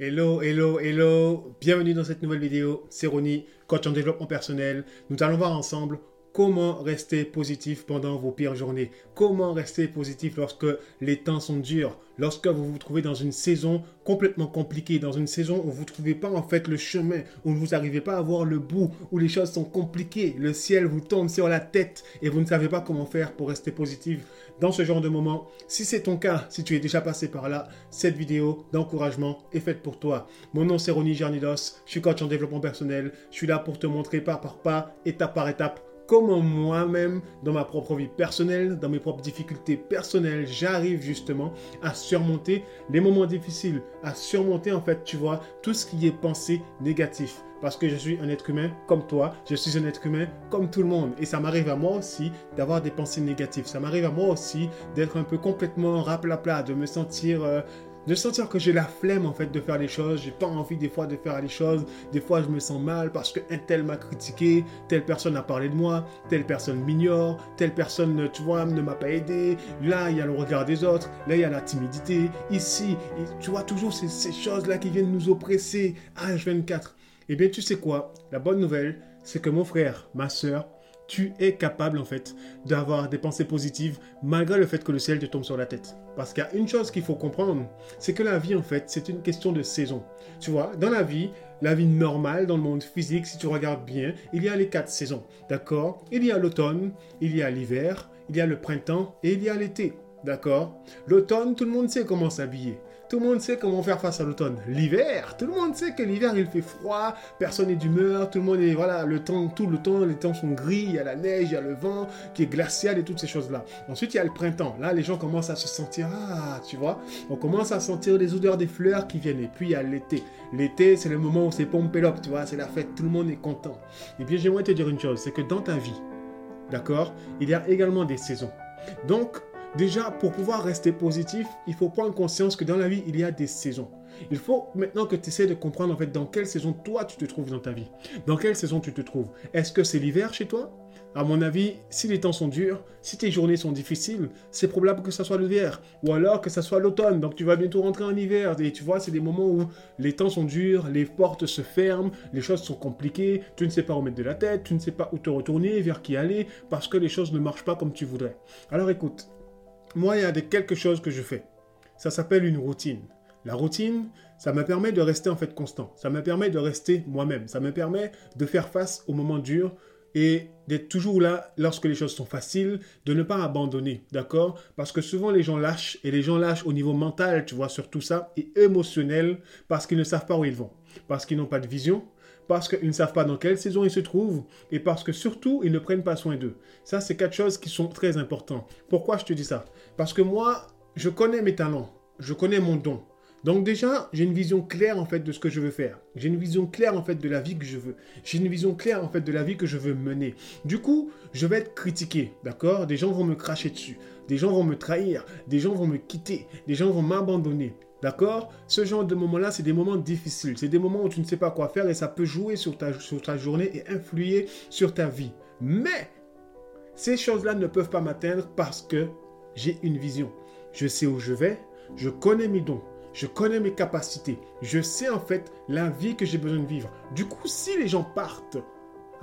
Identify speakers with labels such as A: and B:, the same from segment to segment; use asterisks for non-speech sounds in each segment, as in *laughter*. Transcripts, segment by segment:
A: Hello, hello, hello, bienvenue dans cette nouvelle vidéo, c'est Ronnie, coach en développement personnel. Nous allons voir ensemble comment rester positif pendant vos pires journées, comment rester positif lorsque les temps sont durs, lorsque vous vous trouvez dans une saison complètement compliquée, dans une saison où vous ne trouvez pas en fait le chemin, où vous n'arrivez pas à voir le bout, où les choses sont compliquées, le ciel vous tombe sur la tête et vous ne savez pas comment faire pour rester positif dans ce genre de moment. Si c'est ton cas, si tu es déjà passé par là, cette vidéo d'encouragement est faite pour toi. Mon nom c'est Ronnie Jarnidos, je suis coach en développement personnel, je suis là pour te montrer pas par pas, étape par étape, comment moi-même, dans ma propre vie personnelle, dans mes propres difficultés personnelles, j'arrive justement à surmonter les moments difficiles, à surmonter en fait, tu vois, tout ce qui est pensé négatif. Parce que je suis un être humain comme toi, je suis un être humain comme tout le monde. Et ça m'arrive à moi aussi d'avoir des pensées négatives. Ça m'arrive à moi aussi d'être un peu complètement raplapla, de me sentir... Euh, de sentir que j'ai la flemme en fait de faire les choses, j'ai pas envie des fois de faire les choses, des fois je me sens mal parce que un tel m'a critiqué, telle personne a parlé de moi, telle personne m'ignore, telle personne tu vois ne m'a pas aidé, là il y a le regard des autres, là il y a la timidité, ici, tu vois toujours ces, ces choses là qui viennent nous oppresser, H24. Eh bien tu sais quoi, la bonne nouvelle c'est que mon frère, ma soeur, tu es capable en fait d'avoir des pensées positives malgré le fait que le ciel te tombe sur la tête. Parce qu'il y a une chose qu'il faut comprendre, c'est que la vie en fait c'est une question de saison. Tu vois, dans la vie, la vie normale, dans le monde physique, si tu regardes bien, il y a les quatre saisons. D'accord? Il y a l'automne, il y a l'hiver, il y a le printemps et il y a l'été. D'accord? L'automne, tout le monde sait comment s'habiller. Tout le monde sait comment faire face à l'automne. L'hiver, tout le monde sait que l'hiver il fait froid, personne n'est d'humeur, tout le monde est voilà, le temps tout le temps, les temps sont gris, il y a la neige, il y a le vent qui est glacial et toutes ces choses-là. Ensuite, il y a le printemps. Là, les gens commencent à se sentir ah, tu vois, on commence à sentir les odeurs des fleurs qui viennent et puis il y a l'été. L'été, c'est le moment où c'est pompé tu vois, c'est la fête, tout le monde est content. Et bien, j'aimerais te dire une chose, c'est que dans ta vie, d'accord, il y a également des saisons. Donc, Déjà, pour pouvoir rester positif, il faut prendre conscience que dans la vie, il y a des saisons. Il faut maintenant que tu essaies de comprendre en fait dans quelle saison toi tu te trouves dans ta vie. Dans quelle saison tu te trouves. Est-ce que c'est l'hiver chez toi? À mon avis, si les temps sont durs, si tes journées sont difficiles, c'est probable que ce soit l'hiver. Ou alors que ce soit l'automne. Donc tu vas bientôt rentrer en hiver. Et tu vois, c'est des moments où les temps sont durs, les portes se ferment, les choses sont compliquées, tu ne sais pas où mettre de la tête, tu ne sais pas où te retourner, vers qui aller, parce que les choses ne marchent pas comme tu voudrais. Alors écoute, moi, il y a quelque chose que je fais. Ça s'appelle une routine. La routine, ça me permet de rester en fait constant. Ça me permet de rester moi-même. Ça me permet de faire face aux moments durs et d'être toujours là lorsque les choses sont faciles, de ne pas abandonner, d'accord? Parce que souvent les gens lâchent et les gens lâchent au niveau mental, tu vois, sur tout ça, et émotionnel, parce qu'ils ne savent pas où ils vont, parce qu'ils n'ont pas de vision, parce qu'ils ne savent pas dans quelle saison ils se trouvent et parce que surtout, ils ne prennent pas soin d'eux. Ça, c'est quatre choses qui sont très importantes. Pourquoi je te dis ça? Parce que moi, je connais mes talents, je connais mon don. Donc déjà, j'ai une vision claire en fait de ce que je veux faire. J'ai une vision claire en fait de la vie que je veux. J'ai une vision claire en fait de la vie que je veux mener. Du coup, je vais être critiqué, d'accord? Des gens vont me cracher dessus, des gens vont me trahir, des gens vont me quitter, des gens vont m'abandonner. D'accord? Ce genre de moments-là, c'est des moments difficiles. C'est des moments où tu ne sais pas quoi faire et ça peut jouer sur ta, sur ta journée et influer sur ta vie. Mais ces choses-là ne peuvent pas m'atteindre parce que j'ai une vision. Je sais où je vais, je connais mes dons, je connais mes capacités, je sais en fait la vie que j'ai besoin de vivre. Du coup, si les gens partent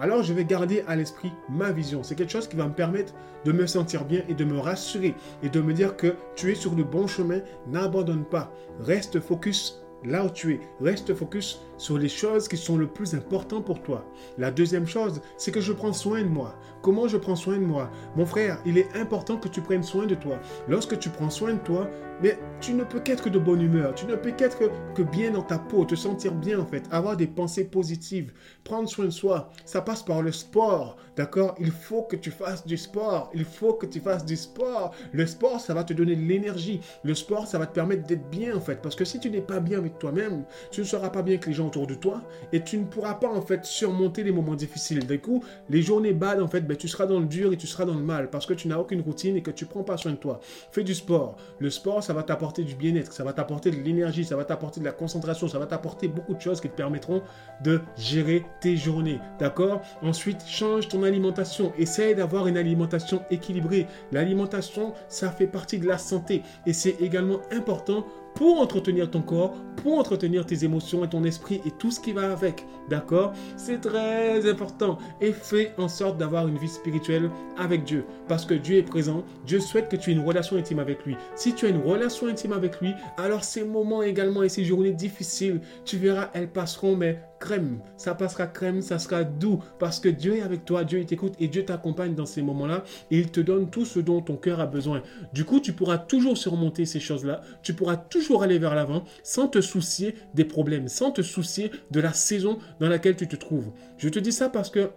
A: alors je vais garder à l'esprit ma vision. C'est quelque chose qui va me permettre de me sentir bien et de me rassurer et de me dire que tu es sur le bon chemin, n'abandonne pas, reste focus là où tu es. Reste focus sur les choses qui sont le plus important pour toi. La deuxième chose, c'est que je prends soin de moi. Comment je prends soin de moi? Mon frère, il est important que tu prennes soin de toi. Lorsque tu prends soin de toi, mais tu ne peux qu'être de bonne humeur. Tu ne peux qu'être que bien dans ta peau, te sentir bien en fait, avoir des pensées positives, prendre soin de soi. Ça passe par le sport, d'accord? Il faut que tu fasses du sport. Il faut que tu fasses du sport. Le sport, ça va te donner de l'énergie. Le sport, ça va te permettre d'être bien en fait. Parce que si tu n'es pas bien avec toi-même, tu ne seras pas bien avec les gens autour de toi et tu ne pourras pas en fait surmonter les moments difficiles. Du coup, les journées bad en fait, ben, tu seras dans le dur et tu seras dans le mal parce que tu n'as aucune routine et que tu prends pas soin de toi. Fais du sport. Le sport, ça va t'apporter du bien-être, ça va t'apporter de l'énergie, ça va t'apporter de la concentration, ça va t'apporter beaucoup de choses qui te permettront de gérer tes journées. D'accord? Ensuite, change ton alimentation. Essaye d'avoir une alimentation équilibrée. L'alimentation, ça fait partie de la santé et c'est également important pour entretenir ton corps, pour entretenir tes émotions et ton esprit et tout ce qui va avec. D'accord? C'est très important. Et fais en sorte d'avoir une vie spirituelle avec Dieu. Parce que Dieu est présent. Dieu souhaite que tu aies une relation intime avec lui. Si tu as une relation intime avec lui, alors ces moments également et ces journées difficiles, tu verras, elles passeront, mais crème. Ça passera crème, ça sera doux. Parce que Dieu est avec toi, Dieu t'écoute et Dieu t'accompagne dans ces moments-là. Et il te donne tout ce dont ton cœur a besoin. Du coup, tu pourras toujours surmonter ces choses-là. Tu pourras toujours aller vers l'avant sans te soucier des problèmes, sans te soucier de la saison dans laquelle tu te trouves. Je te dis ça parce que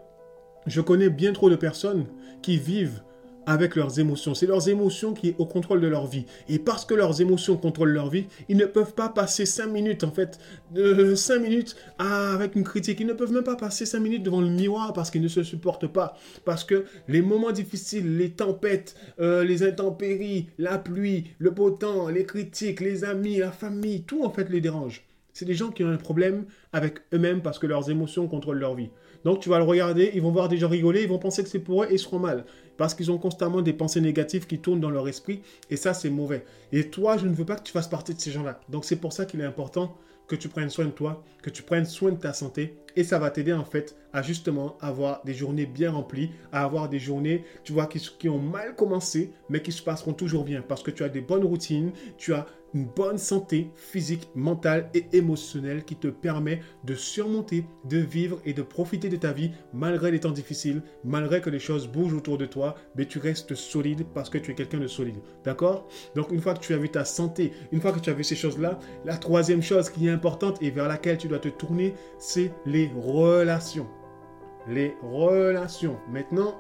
A: je connais bien trop de personnes qui vivent avec leurs émotions. C'est leurs émotions qui est au contrôle de leur vie. Et parce que leurs émotions contrôlent leur vie, ils ne peuvent pas passer 5 minutes, en fait, de 5 minutes avec une critique. Ils ne peuvent même pas passer 5 minutes devant le miroir parce qu'ils ne se supportent pas. Parce que les moments difficiles, les tempêtes, euh, les intempéries, la pluie, le beau temps, les critiques, les amis, la famille, tout en fait les dérange. C'est des gens qui ont un problème avec eux-mêmes parce que leurs émotions contrôlent leur vie. Donc tu vas le regarder, ils vont voir des gens rigoler, ils vont penser que c'est pour eux et ils seront mal. Parce qu'ils ont constamment des pensées négatives qui tournent dans leur esprit et ça c'est mauvais. Et toi, je ne veux pas que tu fasses partie de ces gens-là. Donc c'est pour ça qu'il est important que tu prennes soin de toi, que tu prennes soin de ta santé. Et ça va t'aider en fait à justement avoir des journées bien remplies, à avoir des journées, tu vois, qui, ont mal commencé, mais qui se passeront toujours bien. Parce que tu as des bonnes routines, tu as une bonne santé physique, mentale et émotionnelle qui te permet de surmonter, de vivre et de profiter de ta vie malgré les temps difficiles, malgré que les choses bougent autour de toi, mais tu restes solide parce que tu es quelqu'un de solide. D'accord? Donc une fois que tu as vu ta santé, une fois que tu as vu ces choses-là, la troisième chose qui est importante et vers laquelle tu dois te tourner, c'est les relations. Les relations. Maintenant,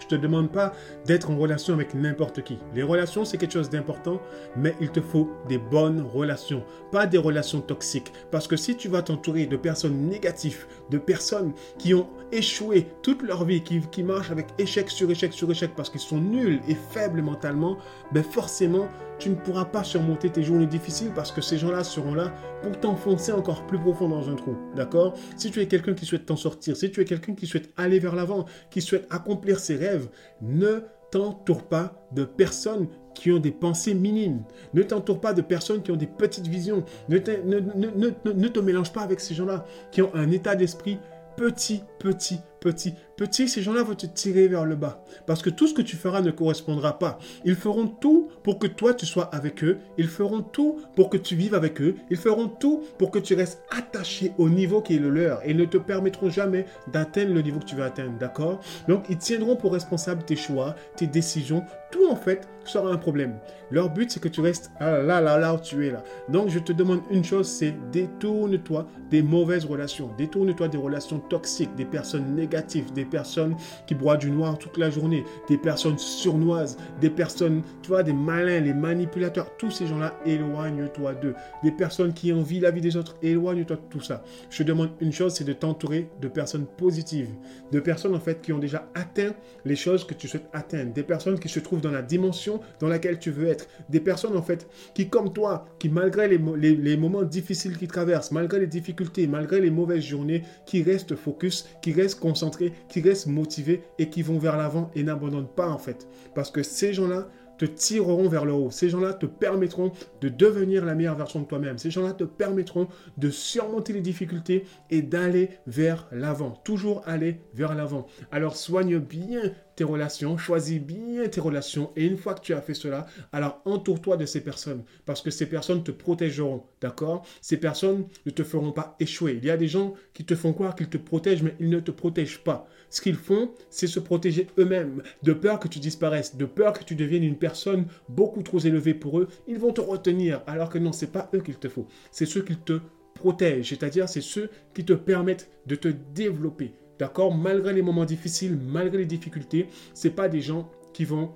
A: je te demande pas d'être en relation avec n'importe qui. Les relations, c'est quelque chose d'important, mais il te faut des bonnes relations, pas des relations toxiques. Parce que si tu vas t'entourer de personnes négatives, de personnes qui ont échoué toute leur vie, qui, qui marchent avec échec sur échec sur échec parce qu'ils sont nuls et faibles mentalement, ben forcément, tu ne pourras pas surmonter tes journées difficiles parce que ces gens-là seront là pour t'enfoncer encore plus profond dans un trou. D'accord? Si tu es quelqu'un qui souhaite t'en sortir, si tu es quelqu'un qui souhaite aller vers l'avant, qui souhaite accomplir ses rêves, ne t'entoure pas de personnes qui ont des pensées minimes. Ne t'entoure pas de personnes qui ont des petites visions. Ne ne te mélange pas avec ces gens-là qui ont un état d'esprit petit, petit, petit, petit, ces gens-là vont te tirer vers le bas. Parce que tout ce que tu feras ne correspondra pas. Ils feront tout pour que toi, tu sois avec eux. Ils feront tout pour que tu vives avec eux. Ils feront tout pour que tu restes attaché au niveau qui est le leur. Et ne te permettront jamais d'atteindre le niveau que tu veux atteindre. D'accord? Donc, ils tiendront pour responsable tes choix, tes décisions. Tout, en fait, sera un problème. Leur but, c'est que tu restes là, là, là, là où tu es là. Donc, je te demande une chose, c'est détourne-toi des mauvaises relations. Détourne-toi des relations toxiques, des personnes négatives, des personnes qui boivent du noir toute la journée, des personnes surnoises, des personnes, tu vois, des malins, les manipulateurs, tous ces gens-là, éloigne-toi d'eux. Des personnes qui envient la vie des autres, éloigne-toi de tout ça. Je te demande une chose, c'est de t'entourer de personnes positives, de personnes en fait qui ont déjà atteint les choses que tu souhaites atteindre, des personnes qui se trouvent dans la dimension dans laquelle tu veux être, des personnes en fait qui comme toi, qui malgré les, les, les moments difficiles qu'ils traversent, malgré les difficultés, malgré les mauvaises journées, qui restent focus, qui restent concentrés, qui motivés et qui vont vers l'avant et n'abandonnent pas en fait. Parce que ces gens-là te tireront vers le haut. Ces gens-là te permettront de devenir la meilleure version de toi-même. Ces gens-là te permettront de surmonter les difficultés et d'aller vers l'avant. Toujours aller vers l'avant. Alors soigne bien relations, choisis bien tes relations et une fois que tu as fait cela, alors entoure-toi de ces personnes parce que ces personnes te protégeront, d'accord? Ces personnes ne te feront pas échouer. Il y a des gens qui te font croire qu'ils te protègent mais ils ne te protègent pas. Ce qu'ils font, c'est se protéger eux-mêmes de peur que tu disparaisses, de peur que tu deviennes une personne beaucoup trop élevée pour eux. Ils vont te retenir alors que non, c'est pas eux qu'il te faut. C'est ceux qui te protègent, c'est-à-dire c'est ceux qui te permettent de te développer. D'accord Malgré les moments difficiles, malgré les difficultés, ce pas des gens qui vont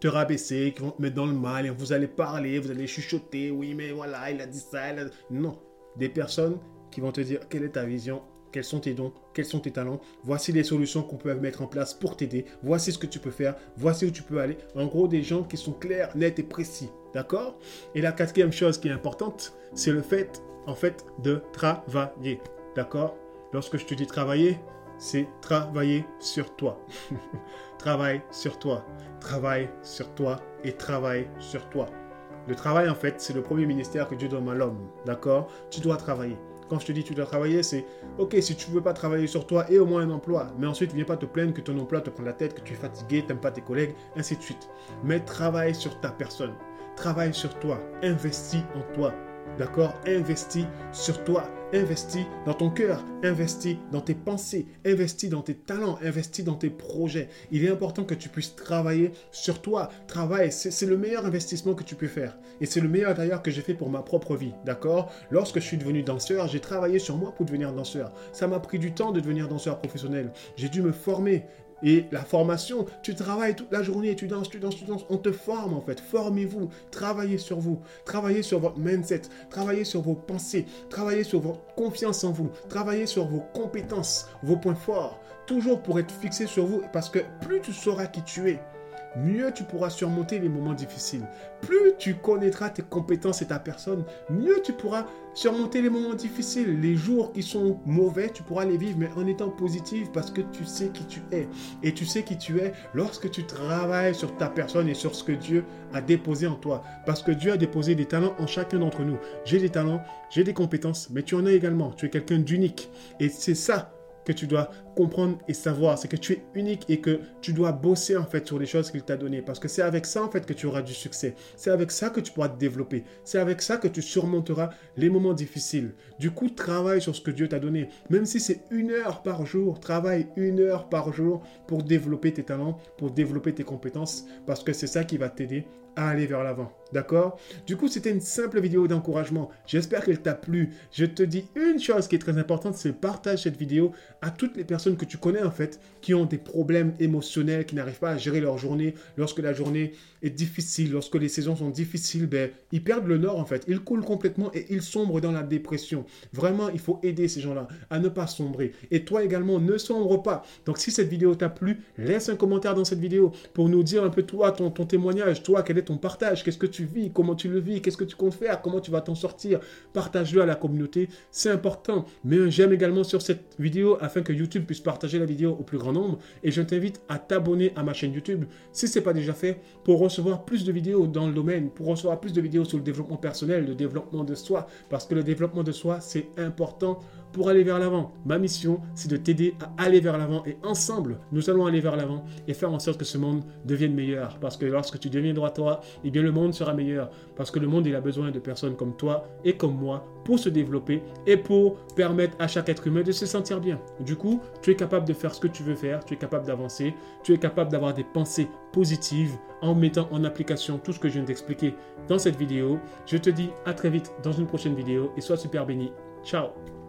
A: te rabaisser, qui vont te mettre dans le mal, et vous allez parler, vous allez chuchoter, oui, mais voilà, il a dit ça. Non. Des personnes qui vont te dire quelle est ta vision, quels sont tes dons, quels sont tes talents, voici les solutions qu'on peut mettre en place pour t'aider, voici ce que tu peux faire, voici où tu peux aller. En gros, des gens qui sont clairs, nets et précis. D'accord? Et la quatrième chose qui est importante, c'est le fait, en fait, de travailler. D'accord? Lorsque je te dis travailler, c'est travailler sur toi. *laughs* travaille sur toi. Travaille sur toi et travaille sur toi. Le travail, en fait, c'est le premier ministère que Dieu donne à l'homme. D'accord? Tu dois travailler. Quand je te dis tu dois travailler, c'est ok, si tu veux pas travailler sur toi, et au moins un emploi. Mais ensuite, viens pas te plaindre que ton emploi te prend la tête, que tu es fatigué, t'aimes pas tes collègues, ainsi de suite. Mais travaille sur ta personne. Travaille sur toi. Investis en toi. D'accord? Investis sur toi. Investis dans ton cœur. Investis dans tes pensées. Investis dans tes talents. Investis dans tes projets. Il est important que tu puisses travailler sur toi. Travaille. C'est le meilleur investissement que tu peux faire. Et c'est le meilleur d'ailleurs que j'ai fait pour ma propre vie. D'accord? Lorsque je suis devenu danseur, j'ai travaillé sur moi pour devenir danseur. Ça m'a pris du temps de devenir danseur professionnel. J'ai dû me former. Et la formation, tu travailles toute la journée, tu danses, tu danses, tu danses. On te forme en fait. Formez-vous, travaillez sur vous, travaillez sur votre mindset, travaillez sur vos pensées, travaillez sur votre confiance en vous, travaillez sur vos compétences, vos points forts. Toujours pour être fixé sur vous parce que plus tu sauras qui tu es, mieux tu pourras surmonter les moments difficiles. Plus tu connaîtras tes compétences et ta personne, mieux tu pourras surmonter les moments difficiles. Les jours qui sont mauvais, tu pourras les vivre, mais en étant positif parce que tu sais qui tu es. Et tu sais qui tu es lorsque tu travailles sur ta personne et sur ce que Dieu a déposé en toi. Parce que Dieu a déposé des talents en chacun d'entre nous. J'ai des talents, j'ai des compétences, mais tu en as également. Tu es quelqu'un d'unique. Et c'est ça que tu dois comprendre et savoir, c'est que tu es unique et que tu dois bosser en fait sur les choses qu'il t'a données. Parce que c'est avec ça en fait que tu auras du succès. C'est avec ça que tu pourras te développer. C'est avec ça que tu surmonteras les moments difficiles. Du coup, travaille sur ce que Dieu t'a donné. Même si c'est une heure par jour, travaille une heure par jour pour développer tes talents, pour développer tes compétences. Parce que c'est ça qui va t'aider à aller vers l'avant. D'accord? Du coup, c'était une simple vidéo d'encouragement. J'espère qu'elle t'a plu. Je te dis une chose qui est très importante, c'est partage cette vidéo à toutes les personnes que tu connais en fait, qui ont des problèmes émotionnels, qui n'arrivent pas à gérer leur journée. Lorsque la journée est difficile, lorsque les saisons sont difficiles, ben, ils perdent le nord en fait. Ils coulent complètement et ils sombrent dans la dépression. Vraiment, il faut aider ces gens-là à ne pas sombrer. Et toi également, ne sombre pas. Donc si cette vidéo t'a plu, laisse un commentaire dans cette vidéo pour nous dire un peu toi, ton, ton témoignage, toi, quel est ton partage, qu'est-ce que tu vis, comment tu le vis, qu'est-ce que tu comptes faire, comment tu vas t'en sortir. Partage-le à la communauté, c'est important. Mets un j'aime également sur cette vidéo afin que YouTube puisse partager la vidéo au plus grand nombre. Et je t'invite à t'abonner à ma chaîne YouTube si ce n'est pas déjà fait pour recevoir plus de vidéos dans le domaine, pour recevoir plus de vidéos sur le développement personnel, le développement de soi. Parce que le développement de soi, c'est important pour aller vers l'avant. Ma mission, c'est de t'aider à aller vers l'avant et ensemble, nous allons aller vers l'avant et faire en sorte que ce monde devienne meilleur. Parce que lorsque tu deviendras toi, eh bien le monde sera meilleur. Parce que le monde, il a besoin de personnes comme toi et comme moi pour se développer et pour permettre à chaque être humain de se sentir bien. Du coup, tu es capable de faire ce que tu veux faire, tu es capable d'avancer, tu es capable d'avoir des pensées positives en mettant en application tout ce que je viens d'expliquer dans cette vidéo. Je te dis à très vite dans une prochaine vidéo et sois super béni. Ciao